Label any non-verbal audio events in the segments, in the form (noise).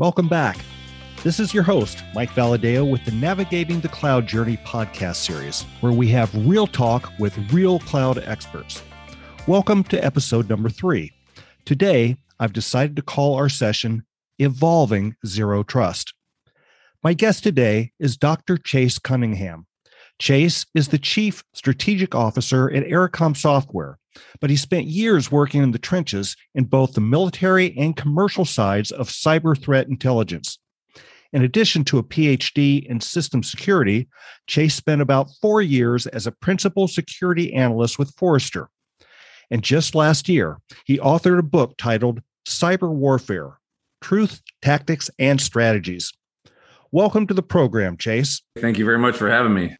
Welcome back. This is your host, Mike Valadeo, with the Navigating the Cloud Journey podcast series, where we have real talk with real cloud experts. Welcome to episode number three. Today, I've decided to call our session Evolving Zero Trust. My guest today is Dr. Chase Cunningham. Chase is the Chief Strategic Officer at Ericom Software, but he spent years working in the trenches in both the military and commercial sides of cyber threat intelligence. In addition to a PhD in system security, Chase spent about four years as a principal security analyst with Forrester. And just last year, he authored a book titled Cyber Warfare Truth, Tactics, and Strategies. Welcome to the program, Chase. Thank you very much for having me.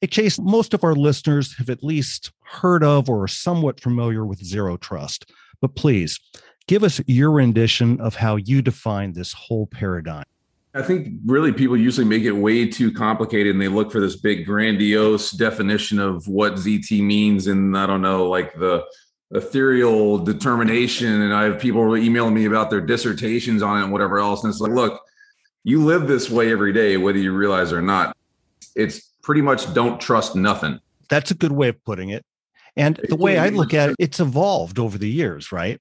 Hey, Chase, most of our listeners have at least heard of or are somewhat familiar with zero trust, but please give us your rendition of how you define this whole paradigm. I think really people usually make it way too complicated and they look for this big grandiose definition of what ZT means. And I don't know, like the ethereal determination. And I have people emailing me about their dissertations on it and whatever else. And it's like, look, you live this way every day, whether you realize or not. It's pretty much don't trust nothing. That's a good way of putting it. And the way I look at it, it's evolved over the years, right?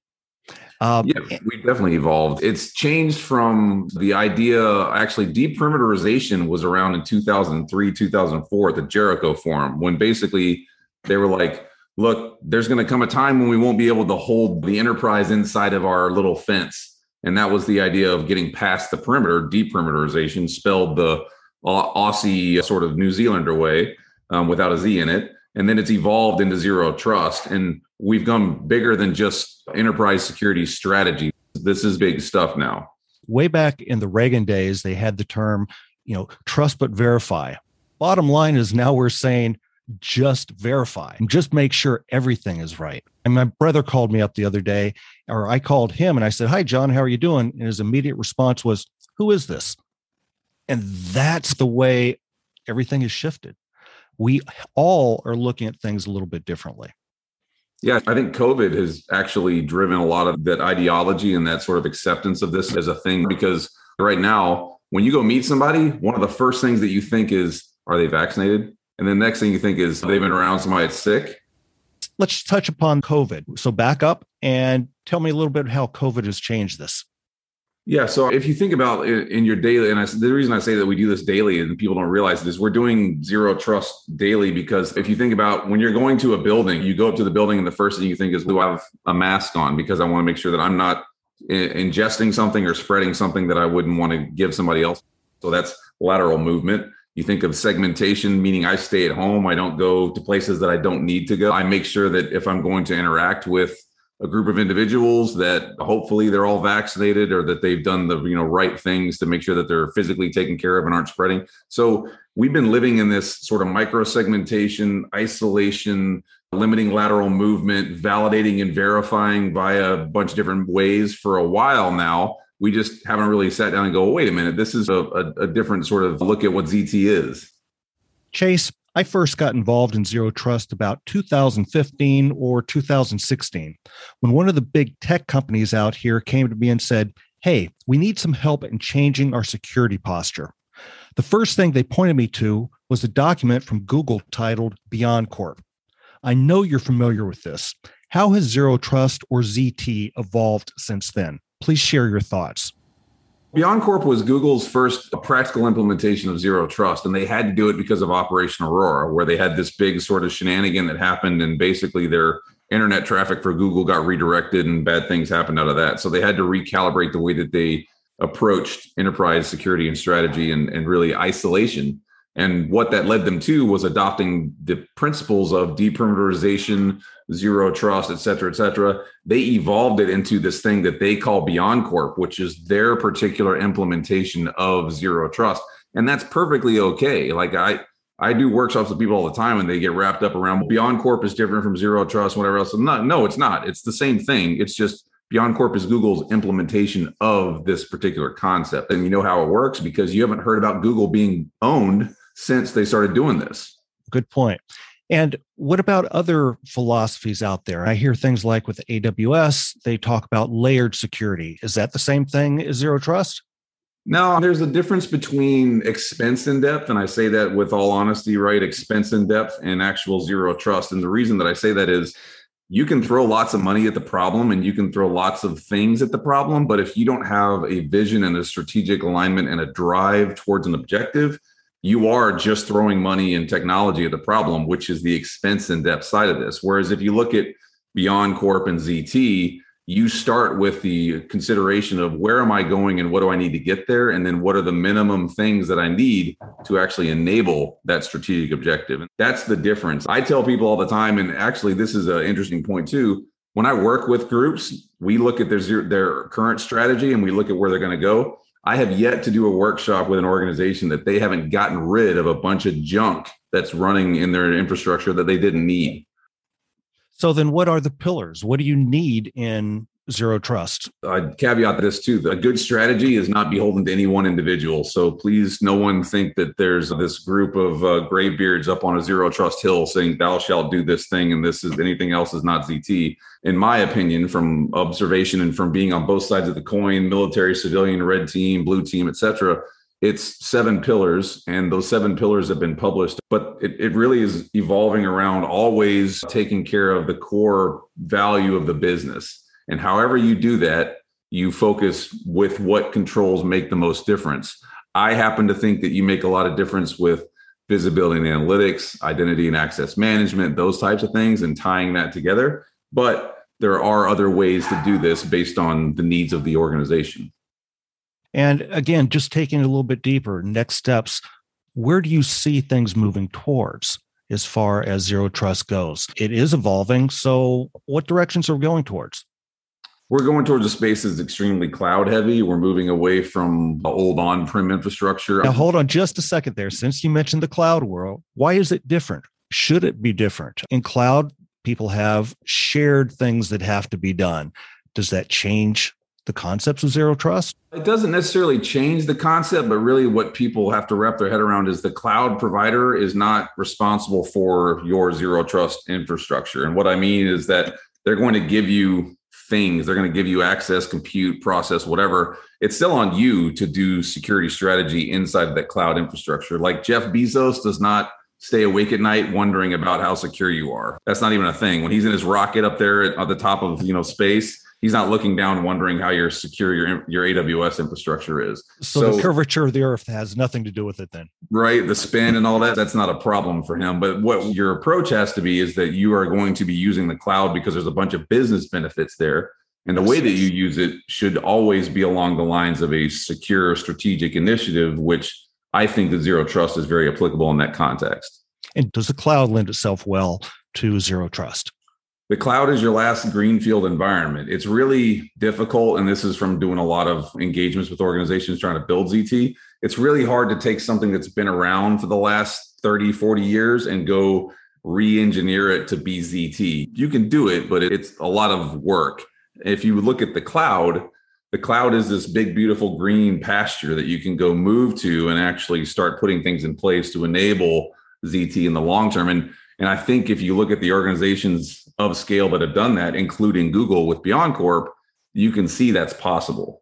Um, yeah, we definitely evolved. It's changed from the idea, actually, deperimeterization was around in 2003, 2004 at the Jericho Forum, when basically they were like, look, there's going to come a time when we won't be able to hold the enterprise inside of our little fence. And that was the idea of getting past the perimeter, deperimeterization, spelled the Aussie sort of New Zealander way um, without a Z in it. And then it's evolved into zero trust. And we've gone bigger than just enterprise security strategy. This is big stuff now. Way back in the Reagan days, they had the term, you know, trust but verify. Bottom line is now we're saying just verify and just make sure everything is right. And my brother called me up the other day, or I called him and I said, Hi, John, how are you doing? And his immediate response was, Who is this? And that's the way everything has shifted. We all are looking at things a little bit differently. Yeah, I think COVID has actually driven a lot of that ideology and that sort of acceptance of this as a thing because right now, when you go meet somebody, one of the first things that you think is, are they vaccinated? And the next thing you think is, they've been around somebody that's sick. Let's touch upon COVID. So back up and tell me a little bit how COVID has changed this. Yeah. So if you think about in your daily, and I, the reason I say that we do this daily and people don't realize this, we're doing zero trust daily because if you think about when you're going to a building, you go up to the building and the first thing you think is, do I have a mask on? Because I want to make sure that I'm not ingesting something or spreading something that I wouldn't want to give somebody else. So that's lateral movement. You think of segmentation, meaning I stay at home. I don't go to places that I don't need to go. I make sure that if I'm going to interact with a group of individuals that hopefully they're all vaccinated or that they've done the you know right things to make sure that they're physically taken care of and aren't spreading. So we've been living in this sort of micro segmentation isolation limiting lateral movement validating and verifying via a bunch of different ways for a while now. We just haven't really sat down and go wait a minute this is a, a, a different sort of look at what zt is. Chase I first got involved in Zero Trust about 2015 or 2016 when one of the big tech companies out here came to me and said, Hey, we need some help in changing our security posture. The first thing they pointed me to was a document from Google titled Beyond Corp. I know you're familiar with this. How has Zero Trust or ZT evolved since then? Please share your thoughts. BeyondCorp was Google's first practical implementation of zero trust, and they had to do it because of Operation Aurora, where they had this big sort of shenanigan that happened, and basically their internet traffic for Google got redirected, and bad things happened out of that. So they had to recalibrate the way that they approached enterprise security and strategy and, and really isolation and what that led them to was adopting the principles of deperimeterization, zero trust, et cetera, et cetera. They evolved it into this thing that they call BeyondCorp, which is their particular implementation of zero trust. And that's perfectly okay. Like I, I do workshops with people all the time and they get wrapped up around BeyondCorp is different from zero trust, whatever else. No, no, it's not. It's the same thing. It's just BeyondCorp is Google's implementation of this particular concept. And you know how it works because you haven't heard about Google being owned since they started doing this. Good point. And what about other philosophies out there? I hear things like with AWS, they talk about layered security. Is that the same thing as zero trust? No, there's a difference between expense in depth, and I say that with all honesty, right? Expense in depth and actual zero trust. And the reason that I say that is you can throw lots of money at the problem and you can throw lots of things at the problem. But if you don't have a vision and a strategic alignment and a drive towards an objective, you are just throwing money and technology at the problem, which is the expense and depth side of this. Whereas if you look at Beyond Corp and ZT, you start with the consideration of where am I going and what do I need to get there? And then what are the minimum things that I need to actually enable that strategic objective? And that's the difference. I tell people all the time, and actually, this is an interesting point too. When I work with groups, we look at their, their current strategy and we look at where they're going to go. I have yet to do a workshop with an organization that they haven't gotten rid of a bunch of junk that's running in their infrastructure that they didn't need. So then what are the pillars? What do you need in zero trust? I'd caveat this too. A good strategy is not beholden to any one individual. So please, no one think that there's this group of uh, graybeards up on a zero trust hill saying, thou shalt do this thing and this is anything else is not ZT. In my opinion, from observation and from being on both sides of the coin, military, civilian, red team, blue team, etc., it's seven pillars and those seven pillars have been published but it, it really is evolving around always taking care of the core value of the business and however you do that you focus with what controls make the most difference i happen to think that you make a lot of difference with visibility and analytics identity and access management those types of things and tying that together but there are other ways to do this based on the needs of the organization and again, just taking it a little bit deeper, next steps, where do you see things moving towards as far as zero trust goes? It is evolving. So, what directions are we going towards? We're going towards a space that's extremely cloud heavy. We're moving away from the old on prem infrastructure. Now, hold on just a second there. Since you mentioned the cloud world, why is it different? Should it be different? In cloud, people have shared things that have to be done. Does that change the concepts of zero trust? It doesn't necessarily change the concept, but really what people have to wrap their head around is the cloud provider is not responsible for your zero trust infrastructure. And what I mean is that they're going to give you things, they're going to give you access, compute, process, whatever. It's still on you to do security strategy inside that cloud infrastructure. Like Jeff Bezos does not stay awake at night wondering about how secure you are. That's not even a thing. When he's in his rocket up there at, at the top of, you know, space, he's not looking down wondering how your secure your your AWS infrastructure is. So, so, the curvature of the earth has nothing to do with it then. Right, the spin and all that that's not a problem for him, but what your approach has to be is that you are going to be using the cloud because there's a bunch of business benefits there. And the way that you use it should always be along the lines of a secure strategic initiative which I think that zero trust is very applicable in that context. And does the cloud lend itself well to zero trust? The cloud is your last greenfield environment. It's really difficult. And this is from doing a lot of engagements with organizations trying to build ZT. It's really hard to take something that's been around for the last 30, 40 years and go re engineer it to be ZT. You can do it, but it's a lot of work. If you look at the cloud, the cloud is this big, beautiful green pasture that you can go move to and actually start putting things in place to enable ZT in the long term. And and I think if you look at the organizations of scale that have done that, including Google with Beyond Corp, you can see that's possible.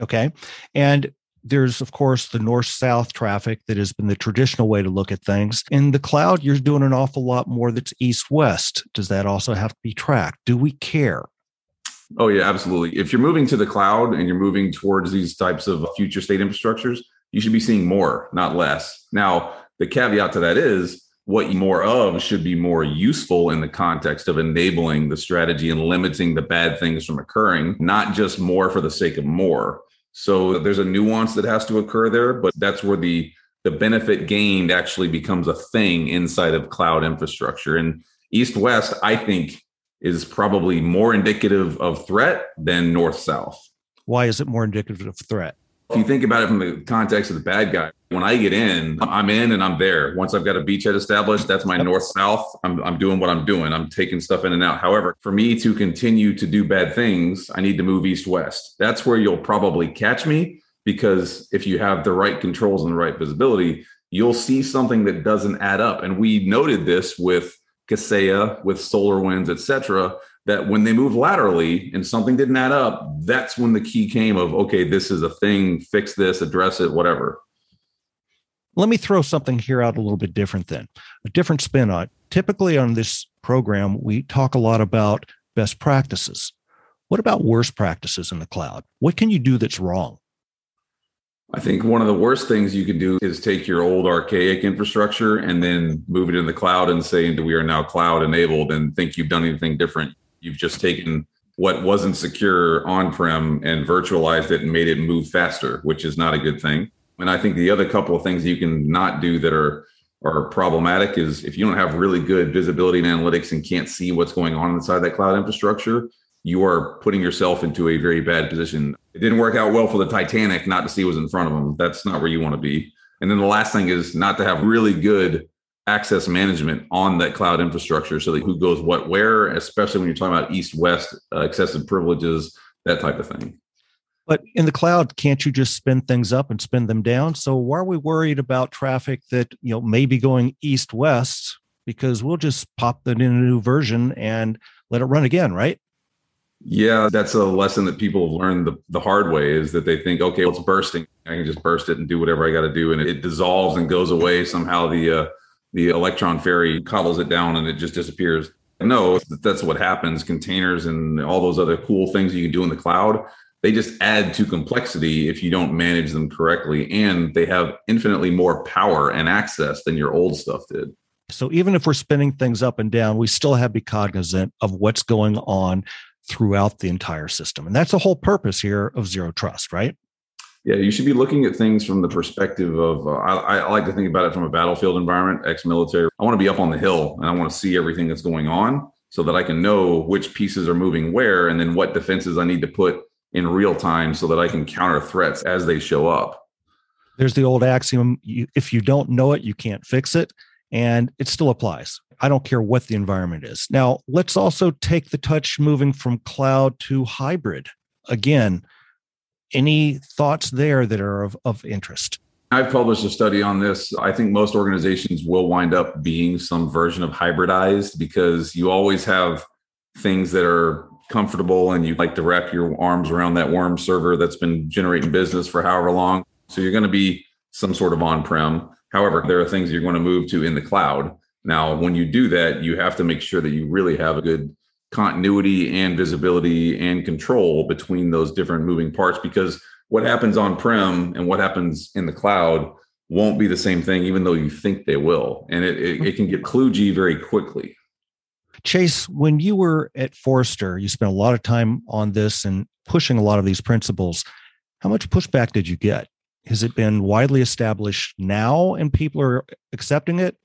Okay. And there's, of course, the north south traffic that has been the traditional way to look at things. In the cloud, you're doing an awful lot more that's east west. Does that also have to be tracked? Do we care? Oh, yeah, absolutely. If you're moving to the cloud and you're moving towards these types of future state infrastructures, you should be seeing more, not less. Now, the caveat to that is what more of should be more useful in the context of enabling the strategy and limiting the bad things from occurring, not just more for the sake of more. So there's a nuance that has to occur there, but that's where the the benefit gained actually becomes a thing inside of cloud infrastructure. And east west, I think, is probably more indicative of threat than north south. Why is it more indicative of threat? If you think about it from the context of the bad guy, when I get in, I'm in and I'm there. Once I've got a beachhead established, that's my north south. I'm, I'm doing what I'm doing. I'm taking stuff in and out. However, for me to continue to do bad things, I need to move east west. That's where you'll probably catch me because if you have the right controls and the right visibility, you'll see something that doesn't add up. And we noted this with Kaseya, with SolarWinds, et cetera, that when they move laterally and something didn't add up, that's when the key came of, okay, this is a thing, fix this, address it, whatever. Let me throw something here out a little bit different then, a different spin on it. Typically on this program, we talk a lot about best practices. What about worst practices in the cloud? What can you do that's wrong? I think one of the worst things you can do is take your old archaic infrastructure and then move it in the cloud and say we are now cloud enabled and think you've done anything different. You've just taken what wasn't secure on prem and virtualized it and made it move faster, which is not a good thing. And I think the other couple of things you can not do that are are problematic is if you don't have really good visibility and analytics and can't see what's going on inside that cloud infrastructure, you are putting yourself into a very bad position. It didn't work out well for the Titanic not to see what's in front of them. That's not where you want to be. And then the last thing is not to have really good access management on that cloud infrastructure so that who goes what where, especially when you're talking about east west uh, excessive privileges, that type of thing. But in the cloud, can't you just spin things up and spin them down? So why are we worried about traffic that you know may be going east west? Because we'll just pop that in a new version and let it run again, right? Yeah, that's a lesson that people have learned the, the hard way is that they think, okay, well, it's bursting. I can just burst it and do whatever I got to do. And it, dissolves and goes away. Somehow the, uh, the electron ferry coddles it down and it just disappears. No, that's what happens. Containers and all those other cool things you can do in the cloud, they just add to complexity if you don't manage them correctly. And they have infinitely more power and access than your old stuff did. So even if we're spinning things up and down, we still have to be cognizant of what's going on throughout the entire system. And that's the whole purpose here of zero trust, right? Yeah, you should be looking at things from the perspective of. Uh, I, I, like to think about it from a battlefield environment, ex-military. I want to be up on the hill and I want to see everything that's going on, so that I can know which pieces are moving where, and then what defenses I need to put in real time, so that I can counter threats as they show up. There's the old axiom: you, if you don't know it, you can't fix it, and it still applies. I don't care what the environment is. Now, let's also take the touch moving from cloud to hybrid. Again, any thoughts there that are of, of interest? I've published a study on this. I think most organizations will wind up being some version of hybridized because you always have things that are comfortable and you like to wrap your arms around that warm server that's been generating business for however long. So you're going to be some sort of on prem. However, there are things you're going to move to in the cloud. Now, when you do that, you have to make sure that you really have a good continuity and visibility and control between those different moving parts because what happens on prem and what happens in the cloud won't be the same thing, even though you think they will. And it, it, it can get kludgy very quickly. Chase, when you were at Forrester, you spent a lot of time on this and pushing a lot of these principles. How much pushback did you get? Has it been widely established now and people are accepting it?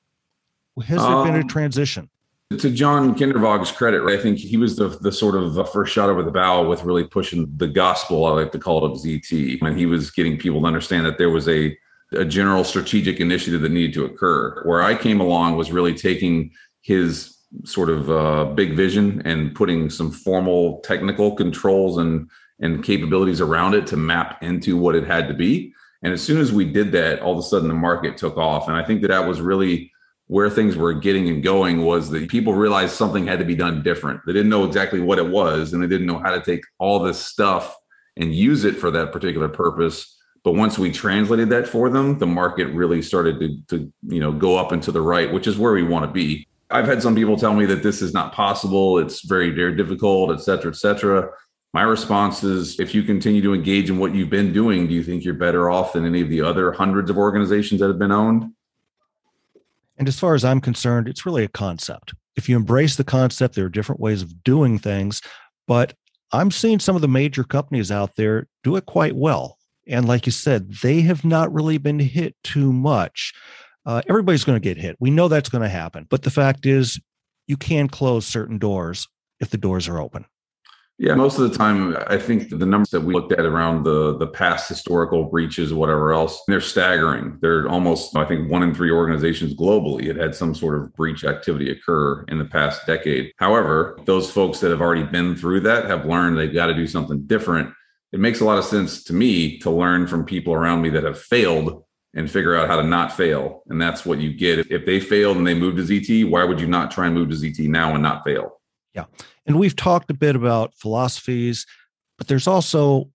Has there um, been a um, transition? To John Kindervag's credit, I think he was the, the sort of the first shot over the bow with really pushing the gospel, I like to call it, of ZT. And he was getting people to understand that there was a, a general strategic initiative that needed to occur. Where I came along was really taking his sort of uh, big vision and putting some formal technical controls and and capabilities around it to map into what it had to be. And as soon as we did that, all of a sudden the market took off. And I think that that was really where things were getting and going was that people realized something had to be done different. They didn't know exactly what it was, and they didn't know how to take all this stuff and use it for that particular purpose. But once we translated that for them, the market really started to, to you know go up and to the right, which is where we want to be. I've had some people tell me that this is not possible. It's very, very difficult, et cetera, et cetera. My response is if you continue to engage in what you've been doing, do you think you're better off than any of the other hundreds of organizations that have been owned? And as far as I'm concerned, it's really a concept. If you embrace the concept, there are different ways of doing things, but I'm seeing some of the major companies out there do it quite well. And like you said, they have not really been hit too much. Uh, everybody's going to get hit. We know that's going to happen. But the fact is, you can close certain doors if the doors are open. Yeah, most of the time, I think the numbers that we looked at around the the past historical breaches, whatever else, they're staggering. They're almost, I think, one in three organizations globally had had some sort of breach activity occur in the past decade. However, those folks that have already been through that have learned they've got to do something different. It makes a lot of sense to me to learn from people around me that have failed and figure out how to not fail. And that's what you get. If they failed and they moved to ZT, why would you not try and move to ZT now and not fail? Yeah. And we've talked a bit about philosophies, but there's also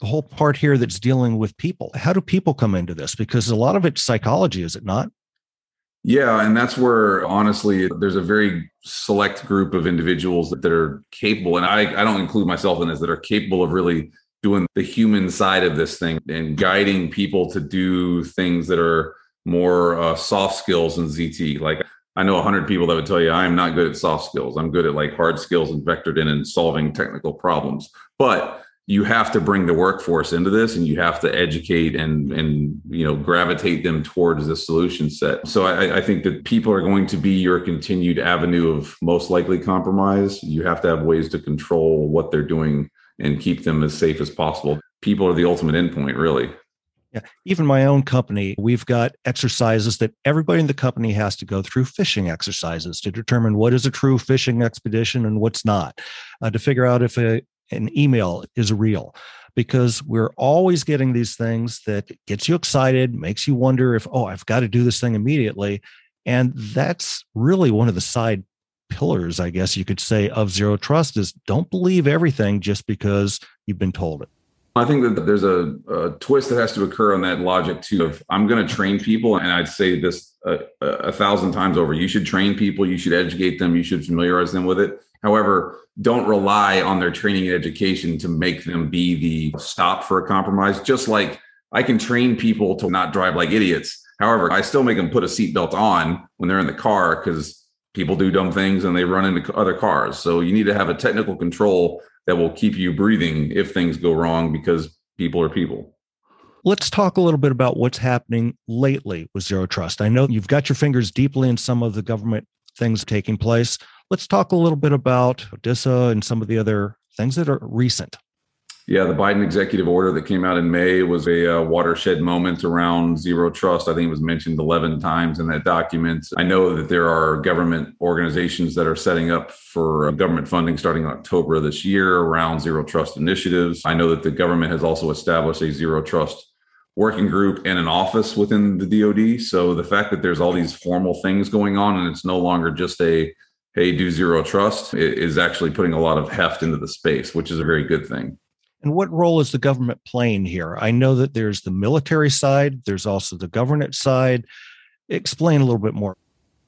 the whole part here that's dealing with people. How do people come into this? Because a lot of it's psychology, is it not? Yeah, and that's where honestly, there's a very select group of individuals that, are capable, and I, I don't include myself in this, that are capable of really doing the human side of this thing and guiding people to do things that are more uh, soft skills than ZT. Like I know a hundred people that would tell you I'm not good at soft skills. I'm good at like hard skills and vectored in and solving technical problems. But you have to bring the workforce into this and you have to educate and and you know gravitate them towards the solution set so I, I, think that people are going to be your continued avenue of most likely compromise you have to have ways to control what they're doing and keep them as safe as possible people are the ultimate endpoint really yeah. Even my own company, we've got exercises that everybody in the company has to go through phishing exercises to determine what is a true phishing expedition and what's not, uh, to figure out if a, an email is real because we're always getting these things that gets you excited makes you wonder if oh i've got to do this thing immediately and that's really one of the side pillars i guess you could say of zero trust is don't believe everything just because you've been told it I think that there's a, a, twist that has to occur on that logic too. Of I'm going to train people, and I'd say this a, a, thousand times over. You should train people. You should educate them. You should familiarize them with it. However, don't rely on their training and education to make them be the stop for a compromise. Just like I can train people to not drive like idiots. However, I still make them put a seatbelt on when they're in the car because people do dumb things and they run into other cars. So you need to have a technical control that will keep you breathing if things go wrong because people are people. Let's talk a little bit about what's happening lately with Zero Trust. I know you've got your fingers deeply in some of the government things taking place. Let's talk a little bit about Odessa and some of the other things that are recent. Yeah, the Biden executive order that came out in May was a uh, watershed moment around zero trust. I think it was mentioned 11 times in that document. I know that there are government organizations that are setting up for uh, government funding starting in October of this year around zero trust initiatives. I know that the government has also established a zero trust working group and an office within the DoD. So the fact that there's all these formal things going on and it's no longer just a hey, do zero trust is actually putting a lot of heft into the space, which is a very good thing. And what role is the government playing here? I know that there's the military side, there's also the governance side. Explain a little bit more.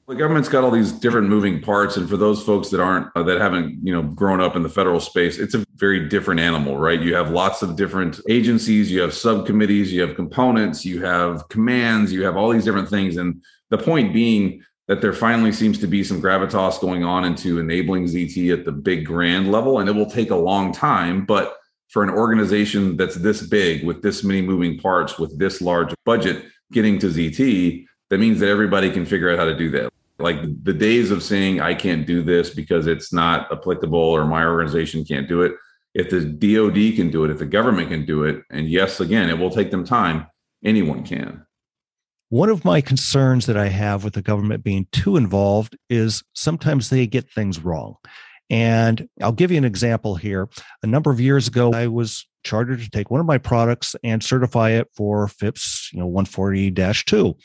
The government's got all these different moving parts, and for those folks that aren't uh, that haven't you know grown up in the federal space, it's a very different animal, right? You have lots of different agencies, you have subcommittees, you have components, you have commands, you have all these different things, and the point being that there finally seems to be some gravitas going on into enabling ZT at the big grand level. And it will take a long time. But for an organization that's this big with this many moving parts, with this large budget getting to ZT, that means that everybody can figure out how to do that. Like the days of saying, I can't do this because it's not applicable or my organization can't do it. If the DoD can do it, if the government can do it, and yes, again, it will take them time, anyone can. One of my concerns that I have with the government being too involved is sometimes they get things wrong. And I'll give you an example here. A number of years ago, I was chartered to take one of my products and certify it for FIPS, you know, 140-2.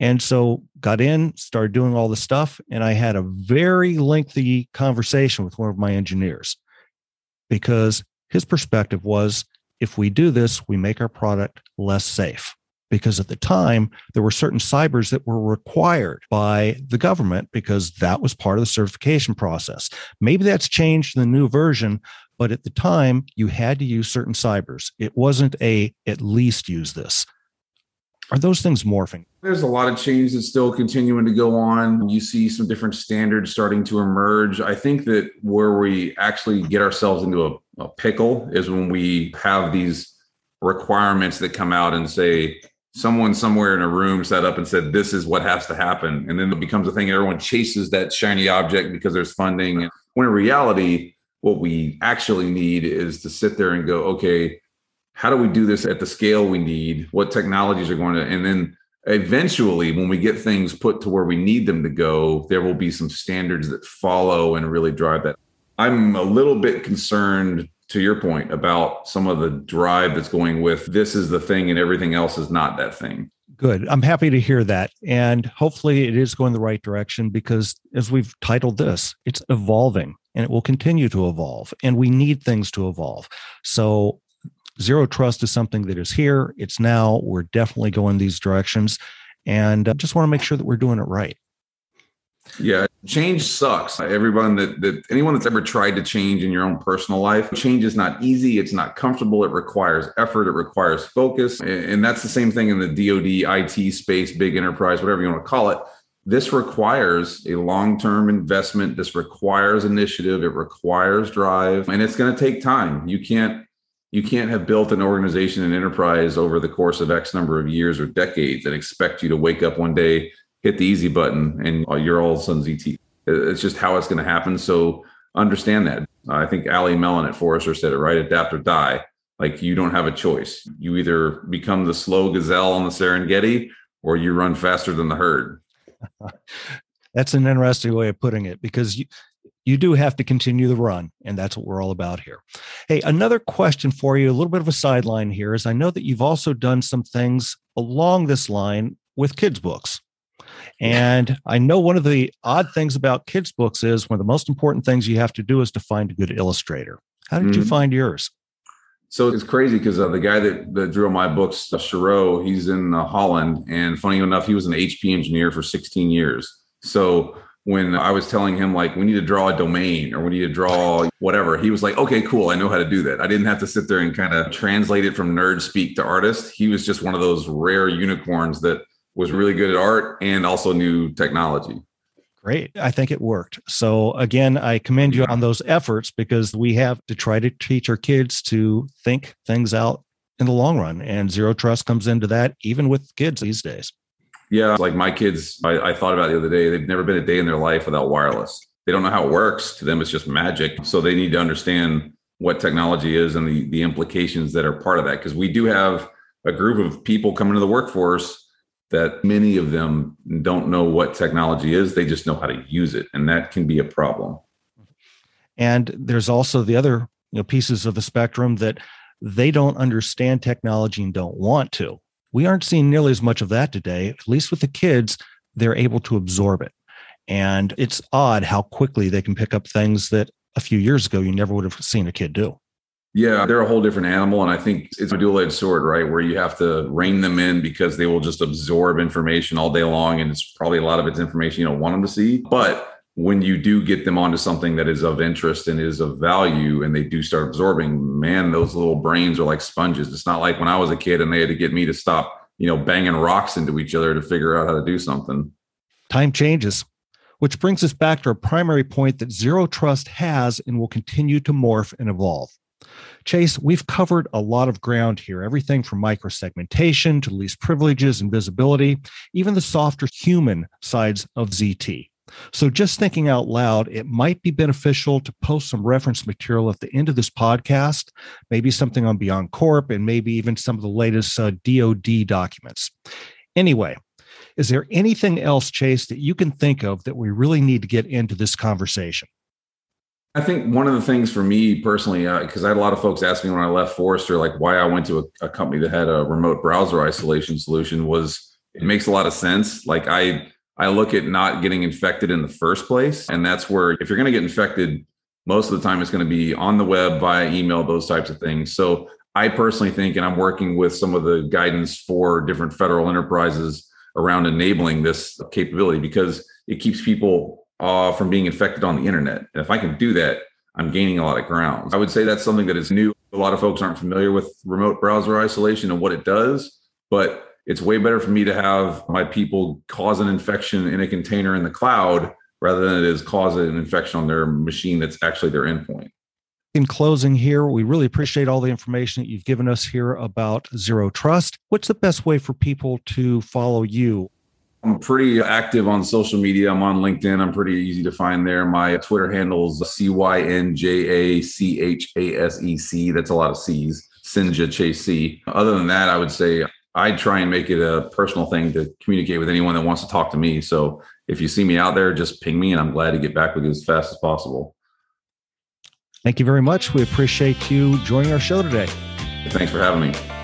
And so got in, started doing all the stuff, and I had a very lengthy conversation with one of my engineers because his perspective was if we do this, we make our product less safe because at the time there were certain ciphers that were required by the government because that was part of the certification process. Maybe that's changed in the new version, but at the time you had to use certain ciphers. It wasn't a at least use this. Are those things morphing? There's a lot of change that's still continuing to go on. You see some different standards starting to emerge. I think that where we actually get ourselves into a, a pickle is when we have these requirements that come out and say someone somewhere in a room sat up and said, This is what has to happen. And then it becomes a thing. Everyone chases that shiny object because there's funding. When in reality, what we actually need is to sit there and go, okay, how do we do this at the scale we need? What technologies are going to, and then eventually, when we get things put to where we need them to go, there will be some standards that follow and really drive that. I'm a little bit concerned to your point about some of the drive that's going with this is the thing and everything else is not that thing. Good. I'm happy to hear that. And hopefully it is going the right direction because as we've titled this, it's evolving. and it will continue to evolve. And we need things to evolve. So, zero trust is something that is here. It's now. We're definitely going these directions. And uh, just want to make sure that we're doing it right. Yeah, change sucks. Everyone that, that anyone that's ever tried to change in your own personal life, change is not easy. It's not comfortable. It requires effort. It requires focus. And that's the same thing in the DoD, IT space, big enterprise, whatever you want to call it. This requires a long term investment. This requires initiative. It requires drive, and it's going to take time. You can't you can't have built an organization and enterprise over the course of X number of years or decades and expect you to wake up one day, hit the easy button, and you're all of a sudden ZT. It's just how it's going to happen. So understand that. I think Allie Mellen at Forrester said it right: adapt or die. Like you don't have a choice. You either become the slow gazelle on the Serengeti, or you run faster than the herd. (laughs) that's an interesting way of putting it because you you do have to continue the run and that's what we're all about here hey another question for you a little bit of a sideline here is i know that you've also done some things along this line with kids books and i know one of the odd things about kids books is one of the most important things you have to do is to find a good illustrator how did mm-hmm. you find yours so it's crazy because uh, the guy that, that drew my books, uh, Shiro, he's in uh, Holland. And funny enough, he was an HP engineer for 16 years. So when I was telling him, like, we need to draw a domain or we need to draw whatever, he was like, okay, cool. I know how to do that. I didn't have to sit there and kind of translate it from nerd speak to artist. He was just one of those rare unicorns that was really good at art and also knew technology. Great. I think it worked. So, again, I commend you on those efforts because we have to try to teach our kids to think things out in the long run. And zero trust comes into that, even with kids these days. Yeah. Like my kids, I, I thought about the other day, they've never been a day in their life without wireless. They don't know how it works. To them, it's just magic. So, they need to understand what technology is and the, the implications that are part of that. Because we do have a group of people coming to the workforce that many of them don't know what technology is. They just know how to use it. And that can be a problem. And there's also the other you know, pieces of the spectrum that they don't understand technology and don't want to. We aren't seeing nearly as much of that today, at least with the kids, they're able to absorb it. And it's odd how quickly they can pick up things that a few years ago you never would have seen a kid do. Yeah, they're a whole different animal. And I think it's a dual edged sword, right? Where you have to rein them in because they will just absorb information all day long. And it's probably a lot of it's information you don't want them to see. But when you do get them onto something that is of interest and is of value and they do start absorbing, man, those little brains are like sponges. It's not like when I was a kid and they had to get me to stop, you know, banging rocks into each other to figure out how to do something. Time changes, which brings us back to our primary point that zero trust has and will continue to morph and evolve. Chase, we've covered a lot of ground here everything from microsegmentation to least privileges and visibility, even the softer human sides of ZT. So, just thinking out loud, it might be beneficial to post some reference material at the end of this podcast, maybe something on Beyond Corp, and maybe even some of the latest uh, DoD documents. Anyway, is there anything else, Chase, that you can think of that we really need to get into this conversation? I think one of the things for me personally, because uh, I had a lot of folks ask me when I left Forrester, like why I went to a, a, company that had a remote browser isolation solution was it makes a lot of sense. Like I, I look at not getting infected in the first place. And that's where if you're going to get infected, most of the time it's going to be on the web via email, those types of things. So I personally think, and I'm working with some of the guidance for different federal enterprises around enabling this capability because it keeps people uh, from being infected on the internet. And if I can do that, I'm gaining a lot of ground. I would say that's something that is new. A lot of folks aren't familiar with remote browser isolation and what it does, but it's way better for me to have my people cause an infection in a container in the cloud rather than it is cause an infection on their machine that's actually their endpoint. In closing, here, we really appreciate all the information that you've given us here about Zero Trust. What's the best way for people to follow you I'm pretty active on social media. I'm on LinkedIn. I'm pretty easy to find there. My Twitter handle's C Y N J A C H A S E C. That's a lot of C's. Cynja Chase C. Other than that, I would say I try and make it a personal thing to communicate with anyone that wants to talk to me. So if you see me out there, just ping me and I'm glad to get back with you as fast as possible. Thank you very much. We appreciate you joining our show today. Thanks for having me.